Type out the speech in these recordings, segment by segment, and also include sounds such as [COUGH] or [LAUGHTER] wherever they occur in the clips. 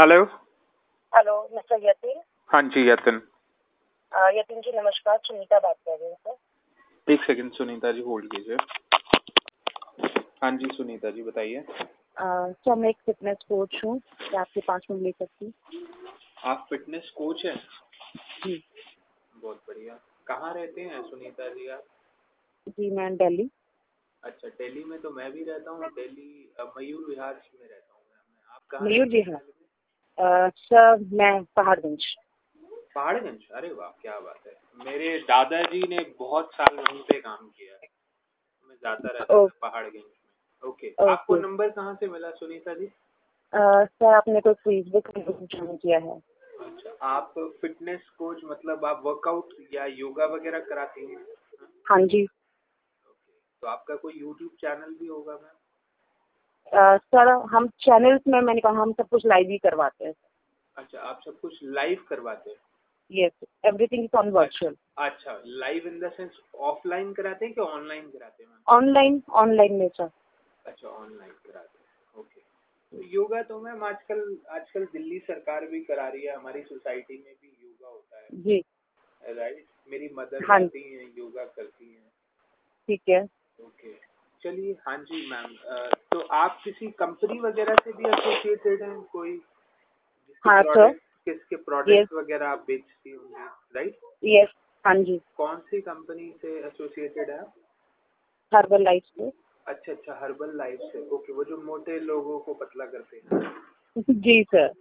Hello hello mister Yatin हाँ जी यतिन यतिन जी नमस्कार सुनीता बात कर रही हूँ सर एक सेकंड सुनीता जी होल्ड कीजिए. हाँ जी सुनीता जी बताइए. सर मैं एक फिटनेस कोच हूँ क्या आपके पास में ले सकती हूँ? आप फिटनेस कोच हैं? जी. बहुत बढ़िया. कहाँ रहते हैं सुनीता जी आप? जी मैं दिल्ली. अच्छा दिल्ली में तो मैं भी रहता हूँ दिल्ली मयूर विहार में रहता हूँ आप कहाँ मयूर में? अ, सर मैं पहाड़गंज। पहाड़गंज? अरे वाह क्या बात है। मेरे दादाजी ने बहुत साल वहीं पे काम किया है। मैं जाता रहता ओ- था पहाड़गंज में। Okay okay. आपको नंबर कहाँ से मिला सुनीता जी? अ, सर आपने कोई फेसबुक ज्वाइन किया है। अच्छा आप फिटनेस कोच मतलब आप वर्कआउट या योगा वगैरह कराती हैं? हाँ जी। तो आपका कोई यूट्यूब चैनल भी होगा मैम सर हम चैनल्स में मैंने कहा हम सब कुछ लाइव ही करवाते हैं। अच्छा आप सब कुछ लाइव करवाते हैं? Yes everything is on virtual अच्छा live in the sense offline कराते हैं कि ऑनलाइन कराते हैं ऑनलाइन ऑनलाइन में सर अच्छा ऑनलाइन कराते हैं। ओके तो योगा तो मैम आजकल आजकल दिल्ली सरकार भी करा रही है हमारी सोसाइटी में भी योगा होता है। जी। राइट मेरी मदर हाँ। जाती हैं योगा करती हैं। ठीक है। ओके चलिए हाँ जी मैम तो आप किसी कंपनी वगैरह से भी एसोसिएटेड हैं? कोई हाँ, सर। किसके प्रोडक्ट वगैरह आप बेचती होंगी राइट यस हाँ जी. कौन सी कंपनी से एसोसिएटेड है आप? हर्बल लाइफ से. अच्छा अच्छा हर्बल लाइफ से. ओके वो जो मोटे लोगों को पतला करते हैं जी सर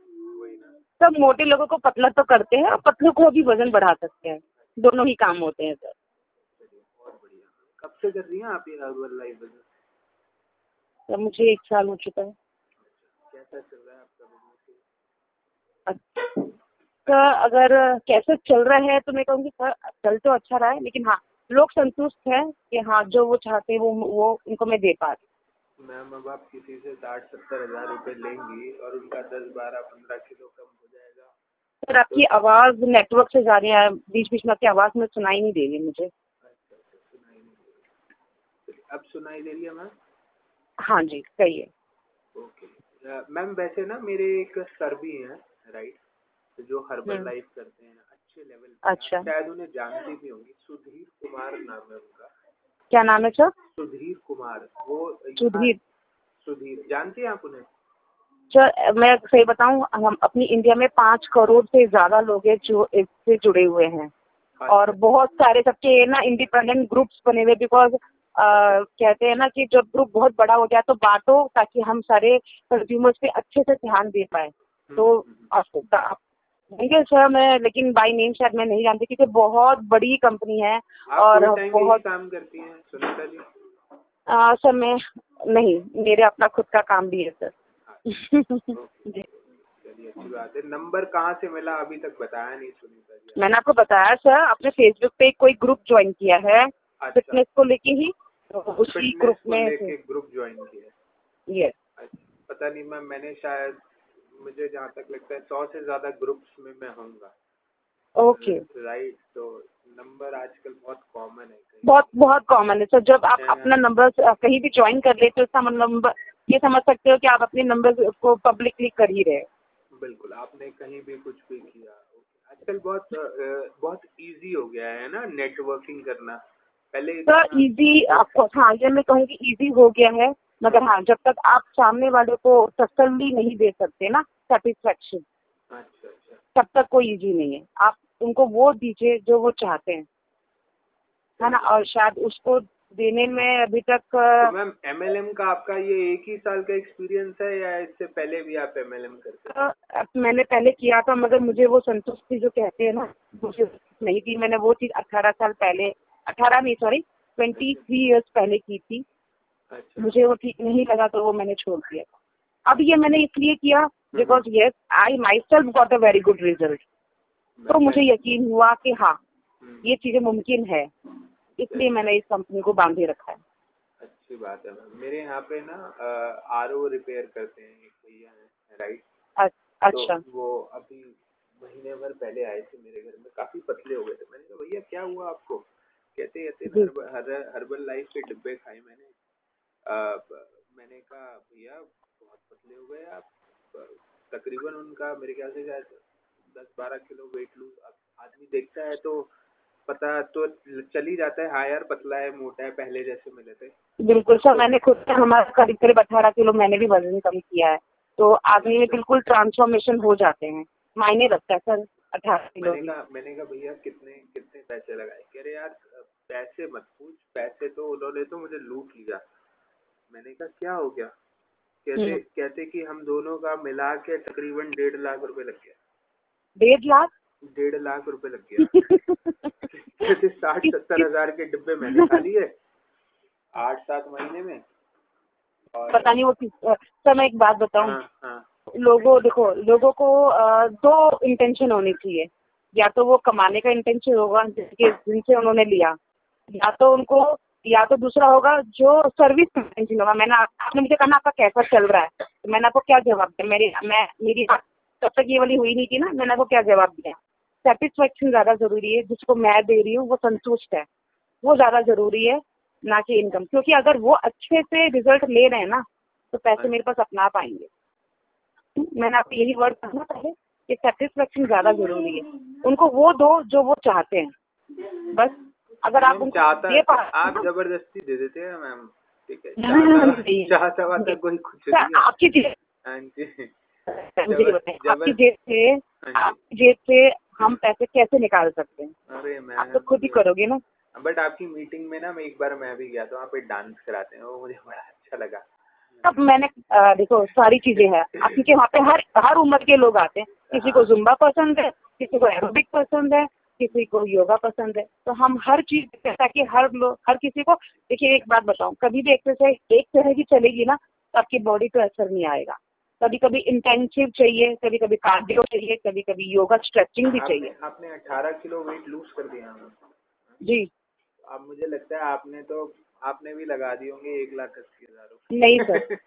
सब मोटे लोगों को पतला तो करते हैं और पतलों को भी वज़न बढ़ा सकते हैं. दोनों ही काम होते हैं सर कब से कर रही हैं आप ये हर्बल लाइफ बिज़नेस सर मुझे एक साल हो चुका है कैसा चल रहा है आपका बिज़नेस अच्छा। सर अगर कैसे चल रहा है तो मैं कहूँगी सर चल तो अच्छा रहा है लेकिन हाँ लोग संतुष्ट हैं कि हाँ जो वो चाहते हैं वो वो उनको मैं दे पा रही हूँ। मैम अब आप किसी से साठ सत्तर हज़ार रुपए लेंगी और उनका दस बारह पंद्रह किलो कम हो जाएगा सर आपकी आवाज़ नेटवर्क से जा रही है बीच बीच में आपकी आवाज़ में सुनाई नहीं दे रही मुझे अच्छा अच्छा सुनाई नहीं दे रही चलिए, अब सुनाई दे रही है मैम? हाँ जी सही है ओके मैम वैसे ना मेरे एक सर भी हैं राइट? जो हर्बल हम्म। लाइफ करते हैं अच्छे लेवल अच्छा। शायद उन्हें जानती भी होंगी। सुधीर कुमार नाम है उनका। क्या नाम है सर? सुधीर कुमार। वो सुधीर। सुधीर जानते हैं आप उन्हें? सर मैं सही बताऊँ हम अपनी इंडिया में पाँच करोड़ से ज़्यादा लोग हैं जो इससे जुड़े हुए हैं। और बहुत सारे सबके ना इंडिपेंडेंट ग्रुप्स बने हुए बिकॉज़ कहते हैं ना कि जब ग्रुप बहुत बड़ा हो गया तो बांटो ताकि हम सारे कंज्यूमर्स पे अच्छे से ध्यान दे पाए। तो आपको आप होंगे सर मैं लेकिन बाई नेम शायद मैं नहीं जानती क्योंकि बहुत बड़ी कंपनी है और बहुत काम करती हैं सुनीता जी? आ, सर मैं नहीं मेरे अपना खुद का काम भी है सर। जी अच्छी बात है। नंबर कहाँ से मिला? अभी तक बताया नहीं सुनीता जी मैंने आपको बताया सर आपने फेसबुक पे कोई ग्रुप ज्वाइन किया है अच्छा। फिटनेस को लेके ही? तो उसी ग्रुप में ग्रुप ज्वाइन किया यस पता नहीं मैम मैंने शायद मुझे जहाँ तक लगता है सौ से ज़्यादा ग्रुप्स में मैं होऊँगा ओके राइट तो नंबर आजकल बहुत कॉमन है बहुत बहुत कॉमन है। सर जब आप। अपना नंबर कहीं भी ज्वाइन कर लेते हो इसका मतलब ये समझ सकते हो कि आप अपने नंबर को पब्लिकली कर ही रहे बिल्कुल आपने कहीं भी कुछ भी किया। आजकल बहुत बहुत इजी हो गया है ना नेटवर्किंग करना। पहले सर इजी आपको हाँ ये मैं कहूँगी इजी हो गया है मगर हाँ जब तक आप सामने वाले को तसल्ली नहीं दे सकते ना सेटिस्फेक्शन अच्छा अच्छा। तब तक कोई इजी नहीं है। आप उनको वो दीजिए जो वो चाहते हैं। है ना? और शायद उसको देने में अभी तक तो मैम एमएलएम का आपका ये एक ही साल का एक्सपीरियंस है या इससे पहले भी आप एमएलएम करते अ, मैंने पहले किया था मगर मुझे वो संतुष्टि जो कहते हैं ना मुझे नहीं थी मैंने वो चीज़ अठारह साल पहले अठारह नहीं सॉरी ट्वेंटी थ्री ईयर्स पहले की थी। अच्छा। मुझे वो ठीक नहीं लगा तो वो मैंने छोड़ दिया। अब ये मैंने इसलिए किया because yes I myself got a very good result तो मुझे यकीन हुआ कि हाँ हम्म, ये चीज़ें मुमकिन है। इसलिए मैंने इस कंपनी को बांधे रखा है। अच्छी बात है मेरे यहाँ पे ना आर ओ रिपेयर करते हैं एक भैया हैं राइट अच्छा तो वो अभी महीने भर पहले आए थे मेरे घर में काफ़ी पतले हो गए थे। मैंने कहा भैया क्या हुआ आपको? कहते कहते हर्बल हर्बल लाइफ के डिब्बे खाए मैंने। आ, मैंने कहा भैया बहुत पतले हो गए आप। तकरीबन उनका मेरे ख्याल से शायद दस बारह किलो वेट लूज आदमी देखता है तो पता तो चल ही जाता है हाँ यार पतला है मोटा है पहले जैसे मिले थे। बिल्कुल सर मैंने खुद से हमारा करीब करीब अठारह किलो मैंने भी वज़न कम किया है। तो आदमी में बिल्कुल ट्रांसफॉर्मेशन हो जाते हैं। मायने रखता है सर अठारह किलो मैंने कहा मैंने कहा भैया कितने कितने पैसे लगाए? कह रहे यार पैसे मत पूछ पैसे तो उन्होंने तो मुझे लूट लिया। मैंने कहा क्या हो गया? कहते हम्म। कहते कि हम दोनों का मिला के तकरीबन डेढ़ लाख रुपए लग गया। डेढ़ लाख? डेढ़ लाख रुपए लग गया। कहते साठ सत्तर हज़ार के डिब्बे मैंने खा लिए। आठ सात महीने में। और पता नहीं वो किस सर मैं एक बात बताऊँ। हाँ हाँ। लोगों देखो लोगों को दो इंटेंशन होनी चाहिए। या तो वो कमाने का इंटेंशन होगा जिसके जिनसे उन्होंने लिया। या तो उनको या तो दूसरा होगा जो सर्विस का होगा मैंने आपने मुझे कहा ना आपका कैसा चल रहा है? तो मैंने आपको क्या जवाब दिया? मेरी मैं मेरी बात तब तक ये वाली हुई नहीं थी ना मैंने आपको क्या जवाब दिया? सेटिस्फेक्शन ज़्यादा ज़रूरी है जिसको मैं दे रही हूँ वो संतुष्ट है। वो ज़्यादा ज़रूरी है ना कि इनकम क्योंकि अगर वो अच्छे से रिज़ल्ट ले रहे हैं ना तो पैसे मेरे पास अपना आप आएँगे मैंने आपको यही वर्ड कहा ना पहले कि सेटिस्फेक्शन ज़्यादा ज़रूरी है। उनको वो दो जो वो चाहते हैं। बस अगर आप उनको दे आप ज़बरदस्ती दे देते हैं मैम ठीक है? चाहता चाहता वाता कोई कुछ सर, नहीं है। आपकी जेब हाँ जी। मुझे ये बताएँ, जबर- आपकी जेब से हाँ आपकी जेब से हम पैसे कैसे निकाल सकते हैं? अरे आप तो खुद ही करोगे ना। बट आपकी मीटिंग में ना मैं एक बार मैं भी गया था वहाँ पे डांस कराते हैं वो मुझे बड़ा अच्छा लगा। अब मैंने देखो सारी चीज़ें हैं। क्योंकि वहाँ पे हर हर उम्र के लोग आते हैं। किसी को जुम्बा पसंद है किसी को एरोबिक पसंद है किसी को योगा पसंद है तो हम हर चीज़ ताकि हर लोग हर किसी को देखिए एक बात बताऊँ कभी भी एक्सरसाइज एक तरह की चलेगी ना तो आपकी बॉडी पे असर नहीं आएगा। कभी कभी इंटेंसिव चाहिए कभी कभी कार्डियो चाहिए कभी कभी योगा स्ट्रेचिंग भी चाहिए। आपने अठारह किलो वेट लूज कर दिया जी। अब मुझे लगता है आपने तो आपने भी लगा दी होंगे एक लाख अस्सी हज़ार नहीं सर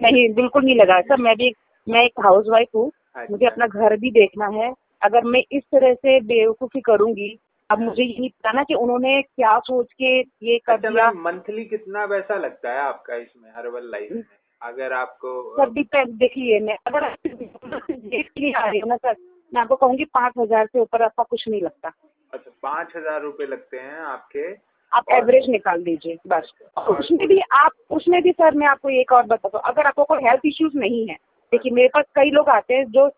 नहीं बिल्कुल नहीं लगा। सर मैं भी मैं एक हाउस वाइफ हूँ अच्छा। मुझे अपना घर भी देखना है अगर मैं इस तरह से बेवकूफ़ी करूँगी अब मुझे ये नहीं पता ना कि उन्होंने क्या सोच के ये कर अच्छा दिया। मंथली कितना पैसा लगता है आपका इसमें हर्बल लाइफ में? अगर आपको सर डिपेंड देखिए मैं अगर लिए [LAUGHS] आ रही हूँ ना सर मैं आपको कहूँगी पाँच हज़ार से ऊपर आपका कुछ नहीं लगता। अच्छा पाँच हज़ार रूपए लगते हैं आपके? आप एवरेज निकाल दीजिए बस। उसमें भी आप उसमें भी सर मैं आपको एक और बताता हूँ अगर आपको कोई हेल्थ इश्यूज़ नहीं है देखिए मेरे पास कई लोग आते हैं जो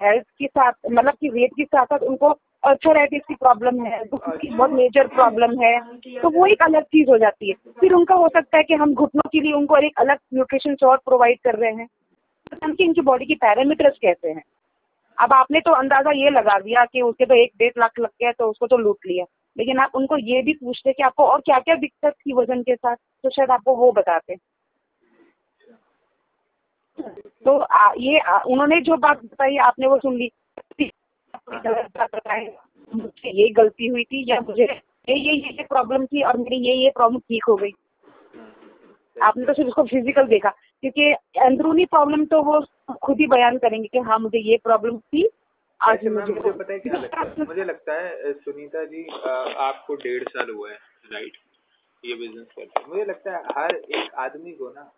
हेल्थ के साथ मतलब कि वेट के साथ साथ उनको अर्थराइटिस की प्रॉब्लम है उनकी बहुत मेजर प्रॉब्लम है। तो वो एक अलग चीज़ हो जाती है। फिर उनका हो सकता है कि हम घुटनों के लिए उनको एक अलग न्यूट्रिशन और प्रोवाइड कर रहे हैं। पता कि इनकी बॉडी की पैरामीटर्स कैसे हैं? अब आपने तो अंदाज़ा ये लगा दिया कि उसके तो एक डेढ़ लाख लग गया तो उसको तो लूट लिया। लेकिन आप उनको ये भी पूछते कि आपको और क्या क्या दिक्कत थी वज़न के साथ तो शायद आपको वो बताते। तो आ, ये आ, उन्होंने जो बात बताई आपने वो सुन ली। मुझसे ये गलती हुई थी या मुझे ये ये ये प्रॉब्लम थी और मेरी ये ये प्रॉब्लम ठीक हो गई। आपने तो सिर्फ़ उसको फ़िज़िकल देखा क्योंकि अंदरूनी प्रॉब्लम तो वो खुद ही बयान करेंगे कि हाँ मुझे ये प्रॉब्लम थी आज मुझे मुझे पता है क्या लगता है? मुझे लगता है सुनीता जी अ, आपको डेढ़ साल हुआ है राइट? ये बिज़नेस करते मुझे लगता है हर एक आदमी को ना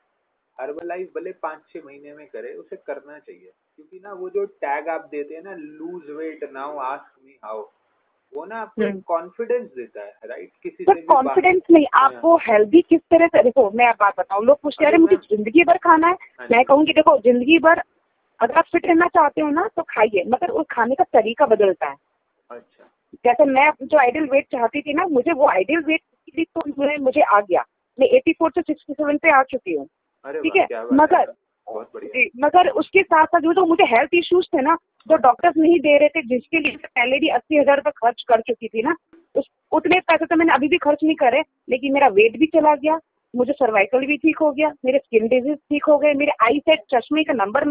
हर्बलाइफ भले पाँच छह महीने में करे उसे करना चाहिए। क्योंकि ना वो जो टैग आप देते हैं ना lose weight now ask me how वो ना आपको हम्म। कॉन्फिडेंस देता है राइट किसी से कॉन्फिडेंस नहीं आपको हेल्दी किस तरह से देखो मैं आप बात बताऊँ लोग पूछते हैं अरे मुझे ज़िंदगी भर खाना है? हाँ मैं कहूँगी देखो ज़िंदगी भर अगर आप फिट रहना चाहते हो ना तो खाइए मगर उस खाने का तरीका बदलता है। अच्छा। जैसे मैं जो आइडियल वेट चाहती थी ना मुझे वो आइडियल वेट तो मुझे आ गया। मैं 84 से 67 पे आ चुकी हूँ। ठीक है? मगर जी, मगर उसके साथ साथ जो जो मुझे हेल्थ इश्यूज़ थे ना जो डॉक्टर्स नहीं दे रहे थे जिसके लिए मैं पहले भी अस्सी हज़ार रुपये खर्च कर चुकी थी ना उस उतने पैसे तो मैंने अभी भी खर्च नहीं करे लेकिन मेरा वेट भी चला गया मुझे सर्वाइकल भी ठीक हो गया मेरे स्किन डिज़ीज़ ठीक हो गए मेरे आई सेट चश्मे का नंबर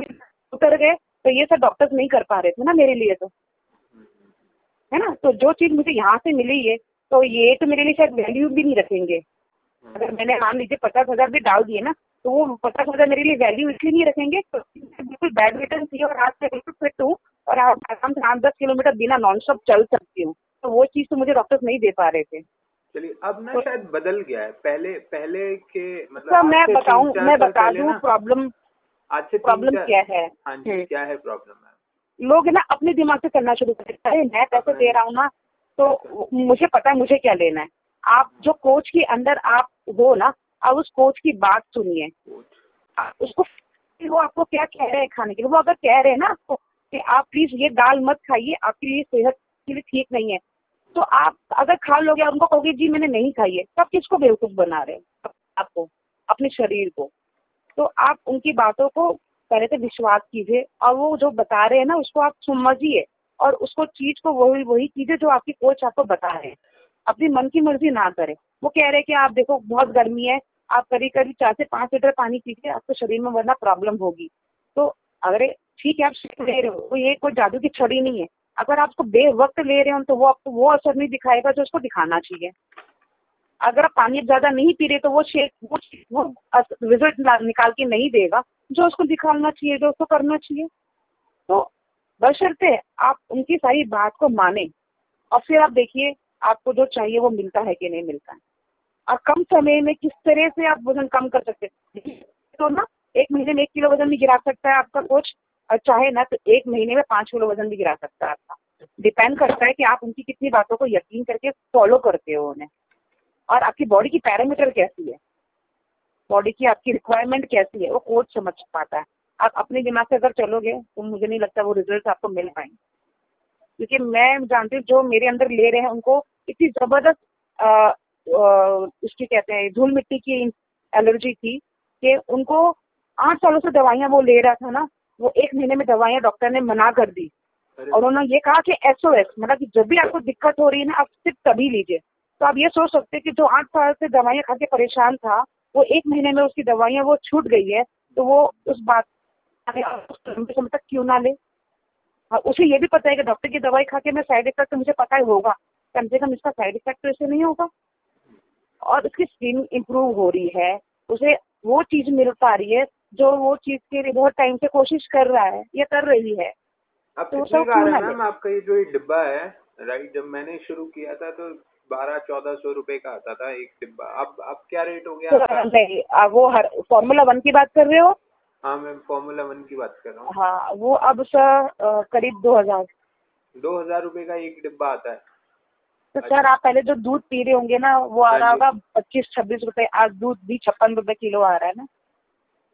उतर गए तो ये सब डॉक्टर्स नहीं कर पा रहे थे ना मेरे लिए तो। है ना? तो जो चीज़ मुझे यहाँ से मिली है तो ये तो मेरे लिए शायद वैल्यू भी नहीं रखेंगे। अगर मैंने मान लीजिए पचास हज़ार भी डाल दिए ना तो वो पचास हज़ार मेरे लिए वैल्यू इसलिए नहीं रखेंगे तो बिल्कुल बैडमिंटन थी और आज मैं बिल्कुल फिट हूँ और आराम से आठ दस किलोमीटर बिना नॉन स्टॉप चल सकती हूँ। तो वो चीज़ तो मुझे डॉक्टर्स नहीं दे पा रहे थे। चलिए अब ना तो- शायद बदल गया है। पहले पहले के मतलब सर मैं से बताऊँ मैं बता दूँ प्रॉब्लम आज से प्रॉब्लम क्या है? हाँ जी हम्म। क्या है प्रॉब्लम लोग ना अपने दिमाग से करना शुरू कर देते हैं मैं पैसे दे रहा हूँ ना तो मुझे पता है मुझे क्या लेना है। आप जो कोच के अंदर आप हो ना आप उस कोच की बात सुनिए। उसको वो आपको क्या कह रहे हैं खाने के लिए? वो अगर कह रहे हैं ना आपको कि आप प्लीज़ ये दाल मत खाइए आपके लिए सेहत के लिए ठीक नहीं है। तो आप अगर खा लोगे और उनको कहोगे जी मैंने नहीं खाई है तब किसको बेवकूफ़ बना रहे हैं? आपको अपने शरीर को। तो आप उनकी बातों को पहले तो विश्वास कीजिए और वो जो बता रहे हैं ना उसको आप समझिए और उसको चीज़ को वही वही चीज़ें जो आपकी कोच आपको बता रहे हैं। अपनी मन की मर्ज़ी ना करें। वो कह रहे हैं कि आप देखो, बहुत गर्मी है, आप करीब करीब चार से पाँच लीटर पानी पीजिए, आपके शरीर में वरना प्रॉब्लम होगी। तो अगर ठीक है, आप सिर्फ़ ले रहे हो तो ये कोई जादू की छड़ी नहीं है। अगर आप उसको बेवक्त ले रहे हो तो वो आपको, वो असर नहीं दिखाएगा जो उसको दिखाना चाहिए। अगर आप पानी ज़्यादा नहीं पी रहे तो वो शेक वो वो रिज़ल्ट निकाल के नहीं देगा, जो उसको दिखाना चाहिए, जो उसको करना चाहिए। तो बशर्ते आप उनकी सारी बात को माने। और फिर आप देखिए आपको जो चाहिए वो मिलता है कि नहीं मिलता है। और कम समय में किस तरह से आप वज़न कम कर सकते तो ना, एक महीने में एक किलो वज़न भी गिरा सकता है आपका कोच, और चाहे ना तो एक महीने में पाँच किलो वज़न भी गिरा सकता है आपका। डिपेंड करता है कि आप उनकी कितनी बातों को यकीन करके फॉलो करते हो उन्हें। और आपकी बॉडी की पैरामीटर कैसी है? बॉडी की आपकी रिक्वायरमेंट कैसी है? वो कोच समझ पाता है। आप अपने दिमाग से अगर चलोगे तो मुझे नहीं लगता वो रिज़ल्ट आपको मिल पाएँगे। क्योंकि मैं जानती हूँ जो मेरे अंदर ले रहे हैं उनको इतनी ज़बरदस्त उसकी कहते हैं धूल मिट्टी की एलर्जी थी कि उनको आठ सालों से दवाइयाँ वो ले रहा था ना वो एक महीने में दवाइयाँ डॉक्टर ने मना कर दी। और उन्होंने ये कहा कि एसओएस मतलब कि जब भी आपको दिक्कत हो रही है ना आप सिर्फ़ तभी लीजिए। तो आप ये सोच सकते हैं कि जो आठ साल से दवाइयाँ खा के परेशान था वो एक महीने में उसकी दवाइयाँ वो छूट गई है तो वो उस बात लंबे समय तक क्यों ना ले? हाँ, उसे ये भी पता है कि डॉक्टर की दवाई खा के मैं साइड इफ़ेक्ट तो मुझे पता ही होगा। कम से कम इसका साइड इफ़ेक्ट तो नहीं होगा। और उसकी स्किन इम्प्रूव हो रही है। उसे वो चीज़ मिल पा रही है जो वो चीज़ के लिए बहुत टाइम से कोशिश कर रहा है या कर रही है। अब तो है मैम आपका ये जो ये डिब्बा है राइट जब मैंने शुरू किया था तो बारह चौदह सौ रुपए का आता था एक डिब्बा। अब अब क्या रेट हो गया तो नहीं वो हर फॉर्मूला वन की बात कर रहे हो? हाँ मैम फॉर्मूला वन की बात कर रहा हूँ। हाँ वो अब सर करीब दो हज़ार। दो हज़ार रूपए का एक डिब्बा आता है। तो सर आप पहले जो दूध पी रहे होंगे ना वो आ रहा होगा पच्चीस छब्बीस रूपए। आज दूध भी छप्पन रूपए किलो आ रहा है ना।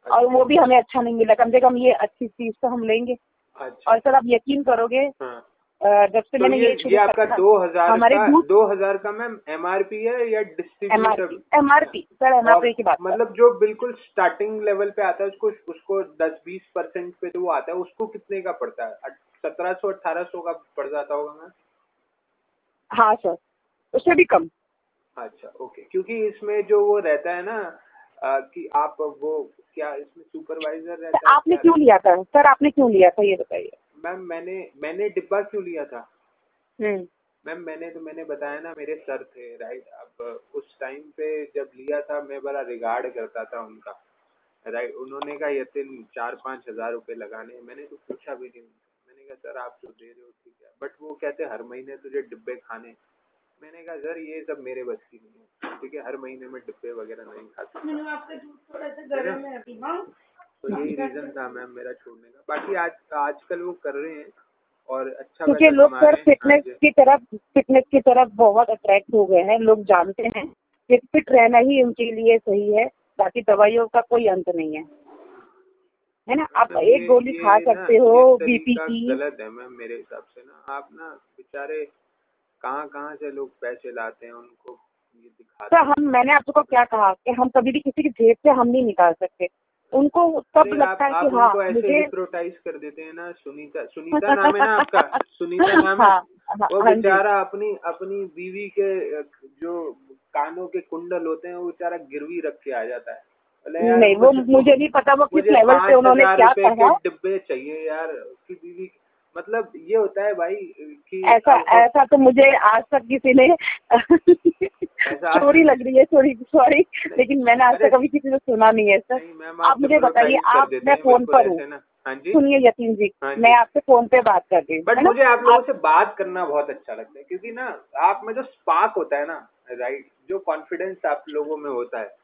और वो भी हमें अच्छा नहीं मिला। कम से कम ये अच्छी चीज़ तो हम लेंगे। अच्छा। और सर आप यकीन करोगे हाँ। जब से तो मैंने ये, ये ये आपका दो हज़ार हमारे दो हज़ार का मैम एमआरपी है या डिस्ट्रीब्यूटर एमआरपी सर एमआरपी की बात मतलब जो बिल्कुल स्टार्टिंग लेवल पे आता है उसको उसको दस बीस परसेंट पे जो आता है उसको कितने का पड़ता है? सत्रह सौ अठारह सौ का पड़ जाता होगा मैम? हाँ सर उससे भी कम। अच्छा ओके। क्योंकि इसमें जो वो रहता है ना आ, कि आप वो क्या इसमें सुपरवाइजर रहता है आपने क्यों लिया था? सर आपने क्यों लिया था? ये बताइए। मैम मैंने मैंने डिब्बा क्यों लिया था? हम्म मैम मैंने तो मैंने बताया ना मेरे सर थे राइट अब उस टाइम पे जब लिया था मैं बड़ा रिगार्ड करता था उनका राइट उन्होंने कहा यतिन चार पाँच हज़ार रुपये लगाने मैंने तो पूछा भी नहीं उनसे। मैंने कहा सर आप जो दे रहे हो ठीक है। बट वो कहते हर महीने तुझे डिब्बे खाने मैंने कहा सर ये सब मेरे बस की नहीं है ठीक है? हर महीने में डिब्बे वगैरह नहीं खाते तो यही रीजन था मैम मेरा छोड़ने का। बाकी आज आजकल वो कर रहे हैं और अच्छा क्योंकि लोग सर फिटनेस की तरफ़ फिटनेस की तरफ़ बहुत अट्रैक्ट हो गए हैं लोग जानते हैं कि फिट रहना ही उनके लिए सही है बाकी दवाइयों का कोई अंत नहीं है। है ना? आप एक गोली खा सकते हो बीपी की गलत है मैम मेरे हिसाब से ना आप ना बेचारे कहाँ कहाँ से लोग पैसे लाते हैं उनको सर हम मैंने आपको क्या कहा कि हम कभी भी किसी की जेब से हम नहीं निकाल सकते। उनको तब लगता है कि हाँ मुझे प्रोटाइज कर देते हैं ना सुनीता सुनीता नाम है ना आपका [LAUGHS] सुनीता नाम है। हाँ, वो बेचारा अपनी अपनी बीवी के जो कानों के कुंडल होते हैं वो बेचारा गिरवी रख के आ जाता है। नहीं वो मुझे नहीं पता वो किस लेवल पे उन्होंने क्या कहा। डिब्बे चाहिए यार उसकी बीवी मतलब ये होता है भाई कि ऐसा ऐसा तो मुझे आज तक किसी ने [LAUGHS] चोरी लग रही है सॉरी सॉरी लेकिन मैंने आज तक कभी किसी ने सुना नहीं है सर। आप मुझे बताइए आप मैं फ़ोन पर हूँ। सुनिए यतीन जी मैं आपसे फ़ोन पे बात कर रही हूँ बट मुझे आप लोगों से बात करना बहुत अच्छा लगता है क्योंकि ना आप में जो स्पार्क होता है ना राइट जो कॉन्फिडेंस आप लोगों में होता है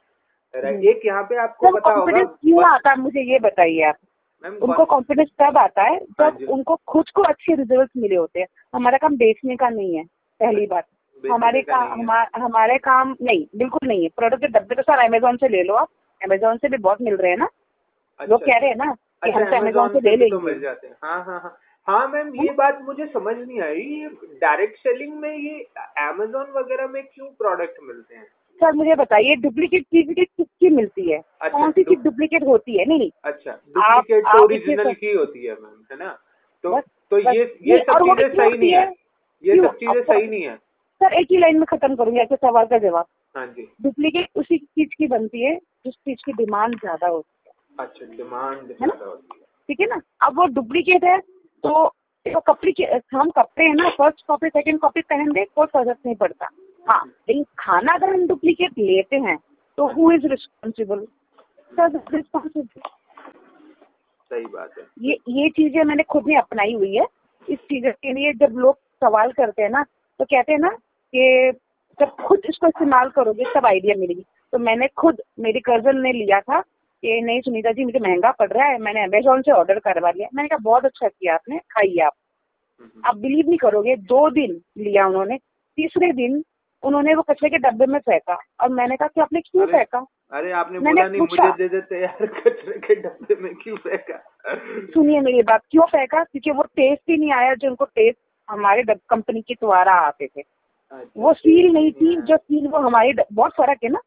राइट एक यहाँ पे आपको पता होगा क्यों आता है मुझे ये बताइए आप? उनको कॉन्फिडेंस तब आता है हाँ जब उनको खुद को अच्छे रिज़ल्ट मिले होते हैं। हमारा काम बेचने का नहीं है पहली बात। हमारे काम हमारे काम नहीं बिल्कुल नहीं है। प्रोडक्ट के डब्बे तो सर अमेजोन से ले लो आप। अमेजोन से भी बहुत मिल रहे हैं ना। लोग अच्छा, कह रहे हैं ना कि अच्छा, हम अमेजोन से ले लेंगे। मिल जाते हैं। हाँ हाँ हाँ। हाँ मैम ये बात मुझे समझ नहीं आई। ये डायरेक्ट सेलिंग में ये अमेजोन वगैरह में क्यों प्रोडक्ट मिलते हैं? सर मुझे बताइए डुप्लीकेट चीज़ किसकी मिलती है? अच्छा, कौन सी चीज़ डुप्लीकेट होती है? नहीं। अच्छा डुप्लीकेट तो ओरिजिनल की होती है मैम है ना? तो बस, तो बस, ये ये सब चीज़ें सही नहीं है। ये सब चीज़ें सही नहीं है। सर एक ही लाइन में खत्म करूँगी ऐसे सवाल का जवाब। हाँ जी। डुप्लीकेट उसी चीज़ की बनती है जिस चीज़ की डिमांड ज़्यादा होती है। अच्छा डिमांड है ना? ठीक है ना? अब वो डुप्लीकेट है तो कपड़े हम कपड़े हैं ना फ़र्स्ट कॉपी सेकंड कॉपी पहन दे कोई फ़र्क नहीं पड़ता। हाँ लेकिन खाना अगर हम डुप्लीकेट लेते हैं तो who is responsible sir responsible सही बात है। ये ये चीज़ें मैंने खुद ही अपनाई हुई है। इस चीज़ के लिए जब लोग सवाल करते हैं ना तो कहते हैं ना कि जब खुद इसको इस्तेमाल करोगे तब आइडिया मिलेगी। तो मैंने खुद मेरी कज़न ने लिया था कि नहीं सुनीता जी मुझे महँगा पड़ रहा है मैंने अमेजोन से ऑर्डर करवा लिया। मैंने कहा बहुत अच्छा किया आपने खाइए आप। हम्म। आप बिलीव नहीं करोगे दो दिन लिया उन्होंने तीसरे दिन उन्होंने वो कचरे के डब्बे में फेंका और मैंने कहा कि आपने क्यों फेंका? अरे आपने बोला नहीं मुझे दे देते यार कचरे के डब्बे में क्यों फेंका? सुनिए मेरी बात क्यों फेंका? क्योंकि वो टेस्ट ही नहीं आया जो उनको टेस्ट हमारे कंपनी के द्वारा आते थे। वो सील नहीं थी जो सील वो हमारी बहुत फ़र्क है ना।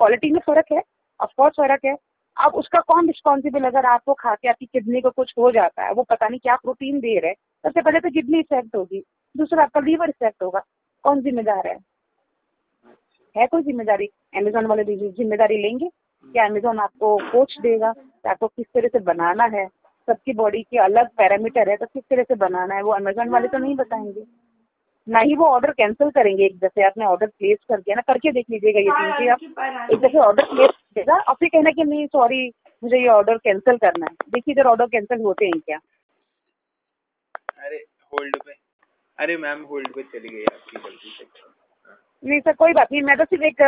क्वालिटी में फ़र्क है ऑफकोर्स फ़र्क है। अब उसका कौन रिस्पॉन्सिबल अगर आपको खा के आपकी किडनी को कुछ हो जाता है वो पता नहीं क्या प्रोटीन दे रहे सबसे पहले तो किडनी इफ़ेक्ट होगी दूसरा आपका लीवर इफ़ेक्ट होगा कौन जिम्मेदार है? है कोई ज़िम्मेदारी? अमेजोन वाले ज़िम्मेदारी लेंगे क्या अमेजोन आपको कोच देगा कि आपको किस तरह से बनाना है सबकी बॉडी के अलग पैरामीटर है तो किस तरह से बनाना है वो अमेजोन वाले तो नहीं बताएँगे। ना ही वो ऑर्डर कैंसिल करेंगे एक दफे आपने ऑर्डर प्लेस करके ना करके देख लीजिएगा ये चीज़ें आप। एक दफे ऑर्डर प्लेस कीजिएगा और फिर कहना कि नहीं सॉरी मुझे ये ऑर्डर कैंसिल करना है। देखिए इधर ऑर्डर कैंसिल होते हैं क्या? अरे होल्ड पे। अरे मैम होल्ड पे चली गई आपकी गलती से। नहीं सर कोई बात नहीं मैं तो सिर्फ़ एक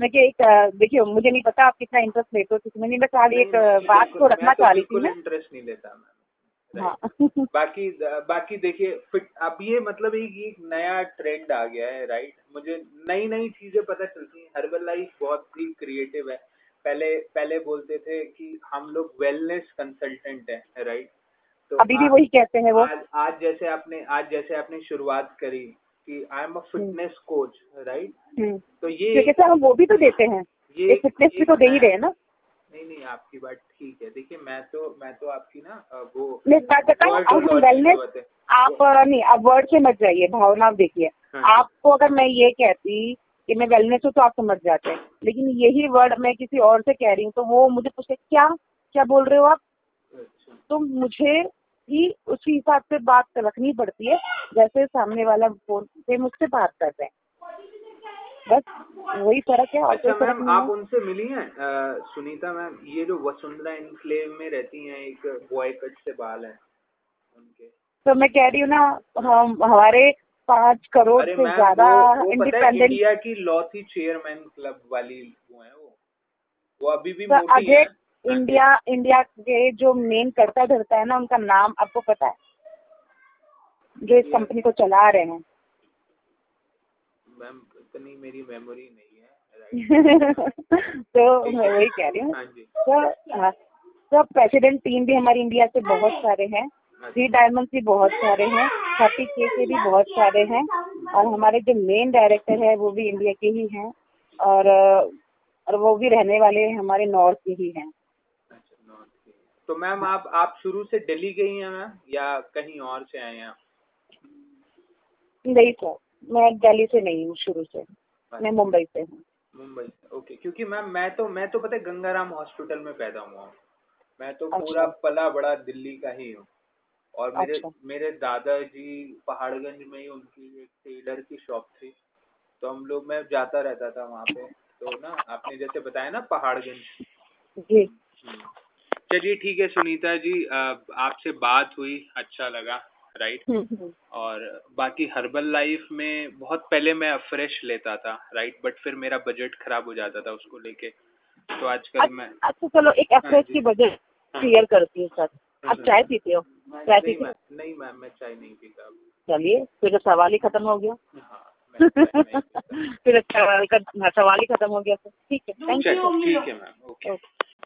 मैं कि एक देखिए मुझे नहीं पता आप कितना इंटरेस्ट लेते हो किसी में मैं खाली एक बात को रखना तो चाह रही थी मैं। इंटरेस्ट नहीं लेता हाँ। [LAUGHS] बाकी बाकी देखिए फिट अब ये मतलब एक, एक नया ट्रेंड आ गया है राइट मुझे नई नई चीज़ें पता चलती हैं। हर्बल लाइफ बहुत ही क्रिएटिव है। पहले पहले बोलते थे कि हम लोग वेलनेस कंसल्टेंट है राइट तो अभी भी वही कहते हैं वो। आज आज जैसे आपने आज जैसे आपने शुरुआत करी कि I am a fitness coach right तो ये क्योंकि सर हम वो भी तो देते हैं। ये फिटनेस भी तो दे ही रहे ना। नहीं नहीं आपकी बात ठीक है। देखिए मैं तो मैं तो आपकी ना वो मैं बात बताऊँ अब वेलनेस आप नहीं आप वर्ड से मत जाइए भावना देखिए। हाँ। आपको अगर मैं ये कहती कि मैं वेलनेस हूँ तो आप समझ जाते हैं। लेकिन यही वर्ड मैं किसी और से कह रही हूँ तो वो मुझे पूछे क्या क्या बोल रहे हो आप? अच्छा। तो मुझे भी उसी हिसाब से बात रखनी पड़ती है जैसे सामने वाला फ़ोन से मुझसे बात कर रहे हैं। बस वही फ़र्क है और अच्छा मैम आप उनसे मिली हैं? सुनीता मैम ये जो वसुंधरा इनक्लेव में रहती हैं एक बॉय कट से बाल है उनके। तो मैं कह रही हूँ ना हम हमारे पाँच करोड़ से ज़्यादा इंडिपेंडेंट इंडिया की लॉथी चेयरमैन क्लब वाली वो है वो। वो अभी भी तो मोटी इंडिया इंडिया के जो मेन करता धरता है ना उनका नाम आपको पता है जो इस कंपनी को चला रहे हैं। मैम इतनी मेरी मेमोरी नहीं है [LAUGHS] तो मैं वही कह रही हूँ। हाँ तो हाँ तो प्रेसिडेंट टीम भी हमारी इंडिया से बहुत सारे हैं। थ्री हाँ डायमंड भी बहुत सारे हैं। थर्टी के के भी बहुत सारे हैं। और हमारे जो मेन डायरेक्टर है वो भी इंडिया के ही हैं। और और वो भी रहने वाले हमारे नॉर्थ के ही हैं। तो मैम आप आप शुरू से दिल्ली गई हैं मैम या कहीं और से आए हैं नहीं सर मैं दिल्ली से नहीं हूँ शुरू से। मैं अच्छा। मुंबई से हूँ। मुंबई से ओके क्योंकि मैम मैं तो मैं तो पता है गंगाराम हॉस्पिटल में पैदा हुआ हूँ। मैं तो अच्छा। पूरा पला बड़ा दिल्ली का ही हूँ। और मेरे अच्छा। मेरे दादाजी पहाड़गंज में ही उनकी एक टेलर की शॉप थी। तो हम लोग मैं जाता रहता था वहाँ पे। तो ना आपने जैसे बताया ना पहाड़गंज। जी। हम्म। चलिए ठीक है सुनीता जी आपसे बात हुई अच्छा लगा। Right hmm, hmm. और बाकी हर्बल लाइफ में बहुत पहले मैं फ्रेश लेता था राइट बट फिर मेरा बजट खराब हो जाता था उसको लेके। तो आजकल मैं अच्छा चलो एक हाँ एफएच जी। की बजट हाँ। क्लियर करती हूँ सर। आप चाय पीते हो? चाय नहीं पीते हो? मैम नहीं मैम मैं चाय नहीं पीता चलिए फिर तो सवाल ही खत्म हो गया। हाँ मैं चाय नहीं पीता। [LAUGHS] फिर सवाल का सवाल ही खत्म हो गया सर। ठीक है थैंक यू ठीक है मैम ओके। ओके